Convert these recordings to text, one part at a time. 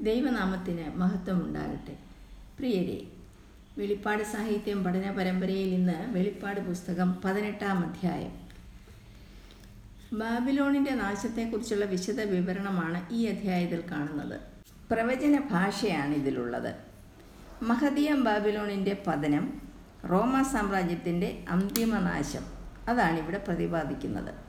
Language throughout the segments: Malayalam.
ദൈവനാമത്തിന് മഹത്വമുണ്ടാകട്ടെ. പ്രിയരെ വെളിപ്പാട് സാഹിത്യം പഠന പരമ്പരയിൽ ഇന്ന് വെളിപ്പാട് പുസ്തകം പതിനെട്ടാം അധ്യായം. ബാബിലോണിന്റെ നാശത്തെക്കുറിച്ചുള്ള വിശദ വിവരണമാണ് ഈ അധ്യായത്തിൽ കാണുന്നത്. പ്രവചന ഭാഷയാണ് ഇതിലുള്ളത്. മഹദിയം ബാബിലോണിന്റെ പതനം റോമ സാമ്രാജ്യത്തിന്റെ അന്തിമനാശം അതാണ് ഇവിടെ പ്രതിപാദിക്കുന്നത്.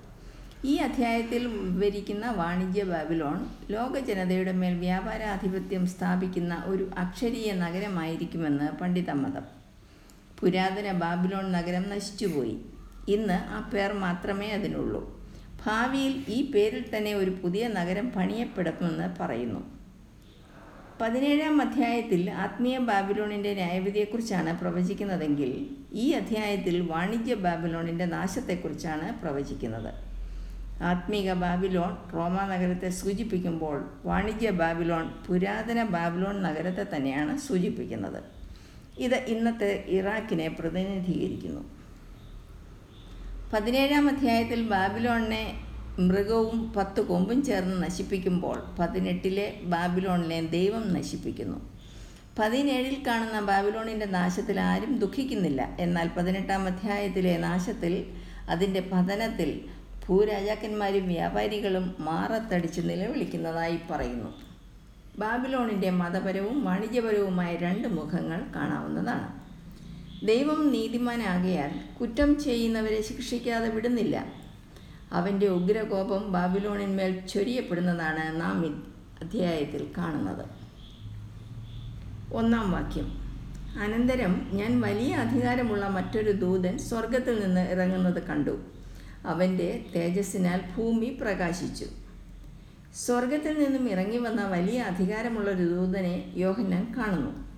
ഈ അധ്യായത്തിൽ വിവരിക്കുന്ന വാണിജ്യ ബാബിലോൺ ലോക ജനതയുടെ മേൽ വ്യാപാരാധിപത്യം സ്ഥാപിക്കുന്ന ഒരു അക്ഷരീയ നഗരമായിരിക്കുമെന്ന് പണ്ഡിതമതം. പുരാതന ബാബിലോൺ നഗരം നശിച്ചുപോയി. ഇന്ന് ആ പേർ മാത്രമേ അതിനുള്ളൂ. ഭാവിയിൽ ഈ പേരിൽ തന്നെ ഒരു പുതിയ നഗരം പണിയപ്പെടുമെന്ന് പറയുന്നു. പതിനേഴാം അധ്യായത്തിൽ ആത്മീയ ബാബിലോണിന്റെ ന്യായവിധിയെക്കുറിച്ചാണ് പ്രവചിക്കുന്നതെങ്കിൽ ഈ അധ്യായത്തിൽ വാണിജ്യ ബാബിലോണിന്റെ നാശത്തെക്കുറിച്ചാണ് പ്രവചിക്കുന്നത്. ആത്മീക ബാബിലോൺ റോമ നഗരത്തെ സൂചിപ്പിക്കുമ്പോൾ വാണിജ്യ ബാബിലോൺ പുരാതന ബാബിലോൺ നഗരത്തെ തന്നെയാണ് സൂചിപ്പിക്കുന്നത്. ഇത് ഇന്നത്തെ ഇറാഖിനെ പ്രതിനിധീകരിക്കുന്നു. പതിനേഴാം അധ്യായത്തിൽ ബാബിലോണിനെ മൃഗവും പത്ത് കൊമ്പും ചേർന്ന് നശിപ്പിക്കുമ്പോൾ പതിനെട്ടിലെ ബാബിലോണിനെ ദൈവം നശിപ്പിക്കുന്നു. പതിനേഴിൽ കാണുന്ന ബാബിലോണിന്റെ നാശത്തിൽ ആരും ദുഃഖിക്കുന്നില്ല. എന്നാൽ പതിനെട്ടാം അധ്യായത്തിലെ നാശത്തിൽ അതിന്റെ പതനത്തിൽ ഭൂരാജാക്കന്മാരും വ്യാപാരികളും മാറത്തടിച്ച് നിലവിളിക്കുന്നതായി പറയുന്നു. ബാബിലോണിന്റെ മതപരവും വാണിജ്യപരവുമായ രണ്ട് മുഖങ്ങൾ കാണാവുന്നതാണ്. ദൈവം നീതിമാനാകയാൽ കുറ്റം ചെയ്യുന്നവരെ ശിക്ഷിക്കാതെ വിടുന്നില്ല. അവന്റെ ഉഗ്രകോപം ബാബിലോണിന്മേൽ ചൊരിയപ്പെടുന്നതാണ് നാം അധ്യായത്തിൽ കാണുന്നത്. ഒന്നാം വാക്യം. അനന്തരം ഞാൻ വലിയ അധികാരമുള്ള മറ്റൊരു ദൂതൻ സ്വർഗത്തിൽ നിന്ന് ഇറങ്ങുന്നത് കണ്ടു. അവന്റെ തേജസ്സിനാൽ ഭൂമി പ്രകാശിച്ചു. സ്വർഗത്തിൽ നിന്നും ഇറങ്ങി വന്ന വലിയ അധികാരമുള്ള ഒരു ദൂതനെ യോഹന്നാൻ കാണുന്നു.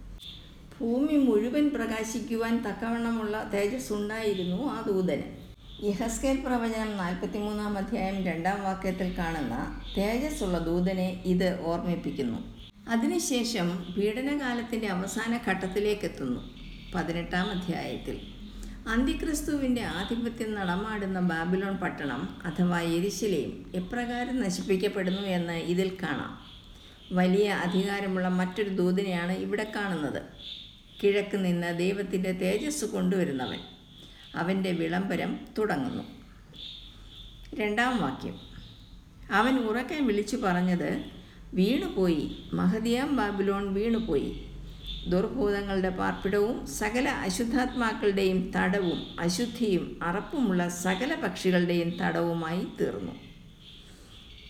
ഭൂമി മുഴുവൻ പ്രകാശിക്കുവാൻ തക്കവണ്ണമുള്ള തേജസ് ഉണ്ടായിരുന്നു ആ ദൂതന്. ഇഹസ്കേൽ പ്രവചനം നാൽപ്പത്തിമൂന്നാം അധ്യായം രണ്ടാം വാക്യത്തിൽ കാണുന്ന തേജസ്സുള്ള ദൂതനെ ഇത് ഓർമ്മിപ്പിക്കുന്നു. അതിനുശേഷം പീഡനകാലത്തിന്റെ അവസാന ഘട്ടത്തിലേക്കെത്തുന്നു. പതിനെട്ടാം അധ്യായത്തിൽ. അന്തിക്രിസ്തുവിന്റെ ആധിപത്യം നടമാടുന്ന ബാബിലോൺ പട്ടണം അഥവാ എരിശിലയും എപ്രകാരം നശിപ്പിക്കപ്പെടുന്നു എന്ന് ഇതിൽ കാണാം. വലിയ അധികാരമുള്ള മറ്റൊരു ദൂതിനെയാണ് ഇവിടെ കാണുന്നത്. കിഴക്ക് നിന്ന് ദൈവത്തിന്റെ തേജസ് കൊണ്ടുവരുന്നവൻ. അവന്റെ വിളംബരം തുടങ്ങുന്നു. രണ്ടാം വാക്യം. അവൻ ഉറക്കെ വിളിച്ചു പറഞ്ഞത് വീണുപോയി. മഹദിയാം ബാബിലോൺ വീണുപോയി. ദുർഭൂതങ്ങളുടെ പാർപ്പിടവും സകല അശുദ്ധാത്മാക്കളുടെയും തടവും അശുദ്ധിയും അറപ്പുമുള്ള സകല പക്ഷികളുടെയും തടവുമായി തീർന്നു.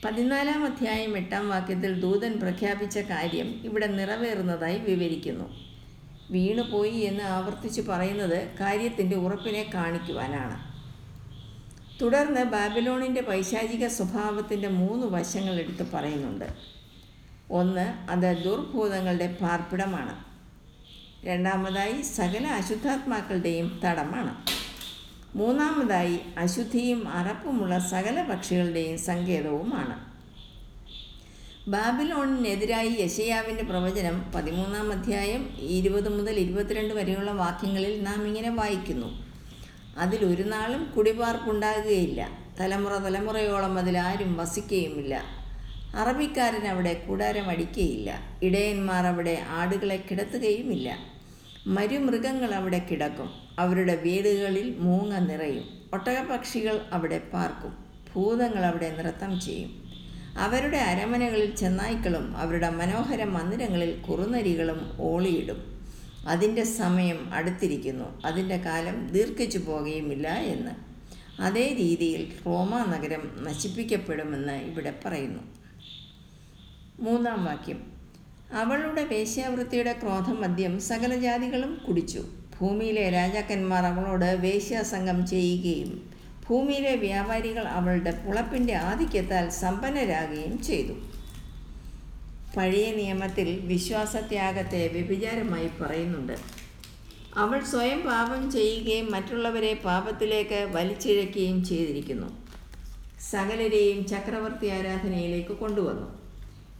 പതിനാലാം അധ്യായം എട്ടാം വാക്യത്തിൽ ദൂതൻ പ്രഖ്യാപിച്ച കാര്യം ഇവിടെ നിറവേറുന്നതായി വിവരിക്കുന്നു. വീണുപോയി എന്ന് ആവർത്തിച്ച് പറയുന്നത് കാര്യത്തിന്റെ ഉറപ്പിനെ കാണിക്കുവാനാണ്. തുടർന്ന് ബാബിലോണിന്റെ പൈശാചിക സ്വഭാവത്തിന്റെ മൂന്ന് വശങ്ങൾ എടുത്ത് പറയുന്നുണ്ട്. ഒന്ന് അത് ദുർഭൂതങ്ങളുടെ പാർപ്പിടമാണ്. രണ്ടാമതായി സകല അശുദ്ധാത്മാക്കളുടെയും തടമാണ്. മൂന്നാമതായി അശുദ്ധിയും അറപ്പുമുള്ള സകല പക്ഷികളുടെയും സങ്കേതവുമാണ്. ബാബിലോണിനെതിരായി യശയാവിന്റെ പ്രവചനം പതിമൂന്നാം അധ്യായം ഇരുപത് മുതൽ ഇരുപത്തിരണ്ട് വരെയുള്ള വാക്യങ്ങളിൽ നാം ഇങ്ങനെ വായിക്കുന്നു. അതിൽ അതിലൊരു നാളും കുടിപാർപ്പുണ്ടാകുകയില്ല. തലമുറ തലമുറയോളം അതിൽ ആരും വസിക്കുകയുമില്ല. അറബിക്കാരൻ അവിടെ കൂടാരമടിക്കുകയില്ല ഇടയന്മാർ അവിടെ ആടുകളെ കിടത്തുകയുമില്ല. മരുമൃഗങ്ങൾ അവിടെ കിടക്കും. അവരുടെ വീടുകളിൽ മൂങ്ങ നിറയും. ഒട്ടകപക്ഷികൾ അവിടെ പാർക്കും. ഭൂതങ്ങൾ അവിടെ നൃത്തം ചെയ്യും. അവരുടെ അരമനകളിൽ ചെന്നായ്ക്കളും അവരുടെ മനോഹര മന്ദിരങ്ങളിൽ കുറുനരികളും ഓളിയിടും. അതിന്റെ സമയം അടുത്തിരിക്കുന്നു. അതിന്റെ കാലം ദീർഘിച്ചു പോകുകയുമില്ല എന്ന്. അതേ രീതിയിൽ റോമ നഗരം നശിപ്പിക്കപ്പെടുമെന്ന് ഇവിടെ പറയുന്നു. മൂന്നാം വാക്യം. അവളുടെ വേശ്യാവൃത്തിയുടെ ക്രോധം മദ്യം സകല ജാതികളും കുടിച്ചു. ഭൂമിയിലെ രാജാക്കന്മാർ അവളോട് വേശ്യാസംഗം ചെയ്യുകയും ഭൂമിയിലെ വ്യാപാരികൾ അവളുടെ പുളപ്പിന്റെ ആധിക്യത്താൽ സമ്പന്നരാകുകയും ചെയ്തു. പഴയ നിയമത്തിൽ വിശ്വാസത്യാഗത്തെ വ്യഭിചാരമായി പറയുന്നുണ്ട്. അവൾ സ്വയം പാപം ചെയ്യുകയും മറ്റുള്ളവരെ പാപത്തിലേക്ക് വലിച്ചിഴക്കുകയും ചെയ്തിരിക്കുന്നു. സകലരെയും ചക്രവർത്തി ആരാധനയിലേക്ക് കൊണ്ടുവന്നു.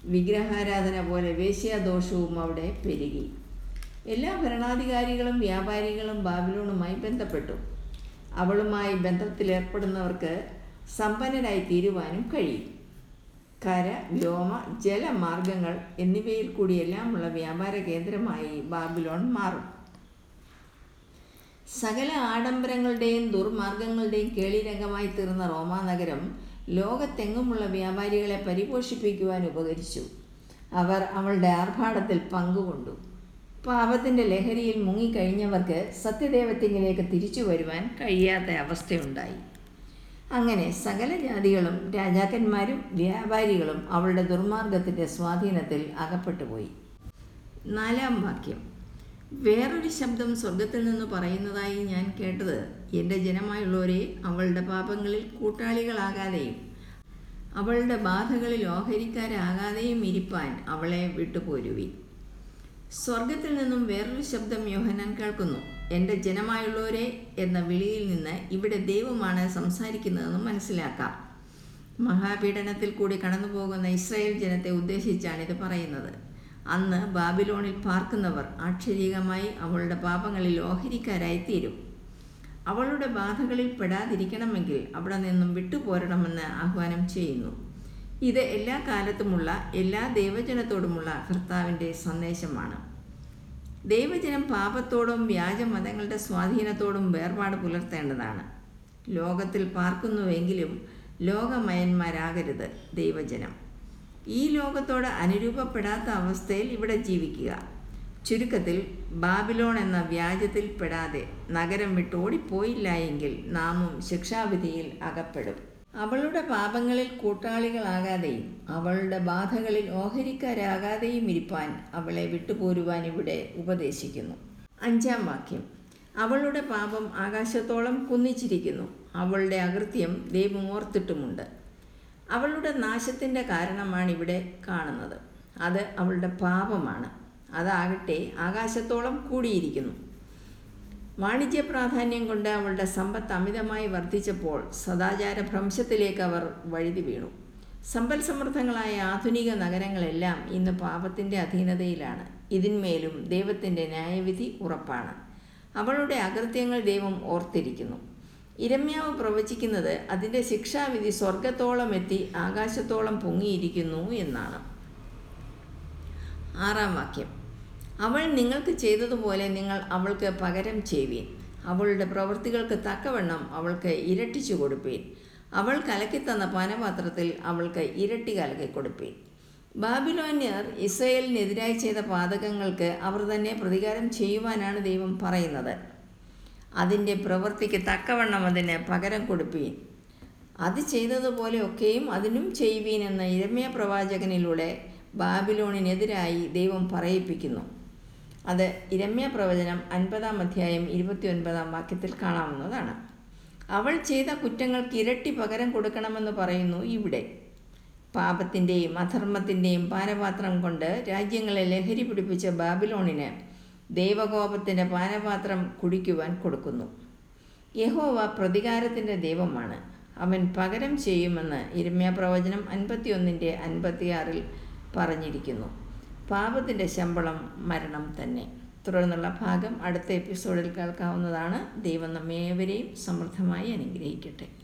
വിഗ്രഹാരാധന പോലെ വേശ്യാദോഷവും അവിടെ പെരുകി. എല്ലാ ഭരണാധികാരികളും വ്യാപാരികളും ബാബിലോണുമായി ബന്ധപ്പെട്ടു. അവളുമായി ബന്ധത്തിലേർപ്പെടുന്നവർക്ക് സമ്പന്നരായി തീരുവാനും കഴിയും. കര വ്യോമ ജലമാർഗങ്ങൾ എന്നിവയിൽ കൂടിയെല്ലാമുള്ള വ്യാപാര കേന്ദ്രമായി ബാബിലോൺ മാറും. സകല ആഡംബരങ്ങളുടെയും ദുർമാർഗങ്ങളുടെയും കേളിരംഗമായി തീർന്ന റോമാ നഗരം ലോകത്തെങ്ങുമുള്ള വ്യാപാരികളെ പരിപോഷിപ്പിക്കുവാൻ ഉപകരിച്ചു. അവർ അവളുടെ ആർഭാടത്തിൽ പങ്കുകൊണ്ടു. പാപത്തിന്റെ ലഹരിയിൽ മുങ്ങിക്കഴിഞ്ഞവർക്ക് സത്യദേവത്തിങ്കിലേക്ക് തിരിച്ചു വരുവാൻ കഴിയാത്ത അവസ്ഥയുണ്ടായി. അങ്ങനെ സകല ജാതികളും രാജാക്കന്മാരും വ്യാപാരികളും അവളുടെ ദുർമാർഗത്തിന്റെ സ്വാധീനത്തിൽ അകപ്പെട്ടുപോയി. നാലാം വാക്യം. വേറൊരു ശബ്ദം സ്വർഗത്തിൽ നിന്ന് പറയുന്നതായി ഞാൻ കേട്ടത് എന്റെ ജനമായുള്ളവരെ അവളുടെ പാപങ്ങളിൽ കൂട്ടാളികളാകാതെയും അവളുടെ ബാധകളിൽ ഓഹരിക്കാരാകാതെയും ഇരിപ്പാൻ അവളെ വിട്ടുപോരുവി സ്വർഗത്തിൽ നിന്നും വേറൊരു ശബ്ദം യോഹനാൻ കേൾക്കുന്നു. എന്റെ ജനമായുള്ളവരെ എന്ന വിളിയിൽ നിന്ന് ഇവിടെ ദൈവമാണ് സംസാരിക്കുന്നതെന്ന് മനസ്സിലാക്കാം. മഹാപീഡനത്തിൽ കൂടി കടന്നുപോകുന്ന ഇസ്രായേൽ ജനത്തെ ഉദ്ദേശിച്ചാണ് ഇത് പറയുന്നത്. അന്ന് ബാബിലോണിൽ പാർക്കുന്നവർ ആക്ഷരികമായി അവളുടെ പാപങ്ങളിൽ ഓഹരിക്കാരായിത്തീരും. അവളുടെ ബാധകളിൽ പെടാതിരിക്കണമെങ്കിൽ അവിടെ നിന്നും വിട്ടുപോരണമെന്ന് ആഹ്വാനം ചെയ്യുന്നു. ഇത് എല്ലാ കാലത്തുമുള്ള എല്ലാ ദൈവജനത്തോടുമുള്ള കർത്താവിന്റെ സന്ദേശമാണ്. ദൈവജനം പാപത്തോടും വ്യാജമതങ്ങളുടെ സ്വാധീനത്തോടും വേർപാട് പുലർത്തേണ്ടതാണ്. ലോകത്തിൽ പാർക്കുന്നുവെങ്കിലും ലോകമയന്മാരാകരുത് ദൈവജനം. ഈ ലോകത്തോട് അനുരൂപപ്പെടാത്ത അവസ്ഥയിൽ ഇവിടെ ജീവിക്കുക. ചുരുക്കത്തിൽ ബാബിലോൺ എന്ന വ്യാജത്തിൽ പെടാതെ നഗരം വിട്ടോടിപ്പോയില്ല എങ്കിൽ നാമും ശിക്ഷാവിധിയിൽ അകപ്പെടും. അവളുടെ പാപങ്ങളിൽ കൂട്ടാളികളാകാതെയും അവളുടെ ബാധകളിൽ ഓഹരിക്കാരാകാതെയും ഇരിപ്പാൻ അവളെ വിട്ടുപോരുവാൻ ഇവിടെ ഉപദേശിക്കുന്നു. അഞ്ചാം വാക്യം. അവളുടെ പാപം ആകാശത്തോളം കുന്നിച്ചിരിക്കുന്നു. അവളുടെ അകൃത്യം ദൈവം ഓർത്തിട്ടുമുണ്ട്. അവളുടെ നാശത്തിന്റെ കാരണമാണ് ഇവിടെ കാണുന്നത്. അത് അവളുടെ പാപമാണ്. അതാകട്ടെ ആകാശത്തോളം കൂടിയിരിക്കുന്നു. വാണിജ്യ പ്രാധാന്യം കൊണ്ട് അവളുടെ സമ്പത്ത് അമിതമായി വർദ്ധിച്ചപ്പോൾ സദാചാര ഭ്രംശത്തിലേക്ക് അവർ വഴുതി വീണു. സമ്പൽ സമൃദ്ധങ്ങളായ ആധുനിക നഗരങ്ങളെല്ലാം ഇന്ന് പാപത്തിന്റെ അധീനതയിലാണ്. ഇതിന്മേലും ദൈവത്തിന്റെ ന്യായവിധി ഉറപ്പാണ്. അവളുടെ അകൃത്യങ്ങൾ ദൈവം ഓർത്തിരിക്കുന്നു. ഇരമ്യാവ് പ്രവചിക്കുന്നത് അതിന്റെ ശിക്ഷാവിധി സ്വർഗത്തോളം എത്തി ആകാശത്തോളം പൊങ്ങിയിരിക്കുന്നു എന്നാണ്. ആറാം വാക്യം. അവൾ നിങ്ങൾക്ക് ചെയ്തതുപോലെ നിങ്ങൾ അവൾക്ക് പകരം ചെയ്യുവീൻ. അവളുടെ പ്രവൃത്തികൾക്ക് തക്കവണ്ണം അവൾക്ക് ഇരട്ടിച്ചു കൊടുപ്പീൻ. അവൾ കലക്കിത്തന്ന പാനപാത്രത്തിൽ അവൾക്ക് ഇരട്ടി കലക്കി കൊടുപ്പീൻ. ബാബിലോന്യർ ഇസ്രയേലിനെതിരായി ചെയ്ത പാതകങ്ങൾക്ക് അവർ തന്നെ പ്രതികാരം ചെയ്യുവാനാണ് ദൈവം പറയുന്നത്. അതിന്റെ പ്രവൃത്തിക്ക് തക്കവണ്ണം അതിന് പകരം കൊടുപ്പീൻ. അത് ചെയ്തതുപോലെ ഒക്കെയും അതിനും ചെയ്യുവീൻ എന്ന ഇരമ്യ പ്രവാചകനിലൂടെ ബാബിലോണിനെതിരായി ദൈവം പറയിപ്പിക്കുന്നു. അത് ഇരമ്യ പ്രവചനം അൻപതാം അധ്യായം ഇരുപത്തി ഒൻപതാം വാക്യത്തിൽ കാണാവുന്നതാണ്. അവൾ ചെയ്ത കുറ്റങ്ങൾക്ക് ഇരട്ടി പകരം കൊടുക്കണമെന്ന് പറയുന്നു ഇവിടെ. പാപത്തിന്റെയും അധർമ്മത്തിന്റെയും പാനപാത്രം കൊണ്ട് രാജ്യങ്ങളെ ലഹരി പിടിപ്പിച്ച ബാബിലോണിന് ദൈവകോപത്തിന്റെ പാനപാത്രം കുടിക്കുവാൻ കൊടുക്കുന്നു. യഹോവ പ്രതികാരത്തിന്റെ ദൈവമാണ്. അവൻ പകരം ചെയ്യുമെന്ന് ഇരമ്യ പ്രവചനം അൻപത്തിയൊന്നിന്റെ അൻപത്തിയാറിൽ പറഞ്ഞിരിക്കുന്നു. പാപത്തിന്റെ ശമ്പളം മരണം തന്നെ. തുടർന്നുള്ള ഭാഗം അടുത്ത എപ്പിസോഡിൽ കേൾക്കാവുന്നതാണ്. ദൈവം നമ്മേവരെയും സമൃദ്ധമായി അനുഗ്രഹിക്കട്ടെ.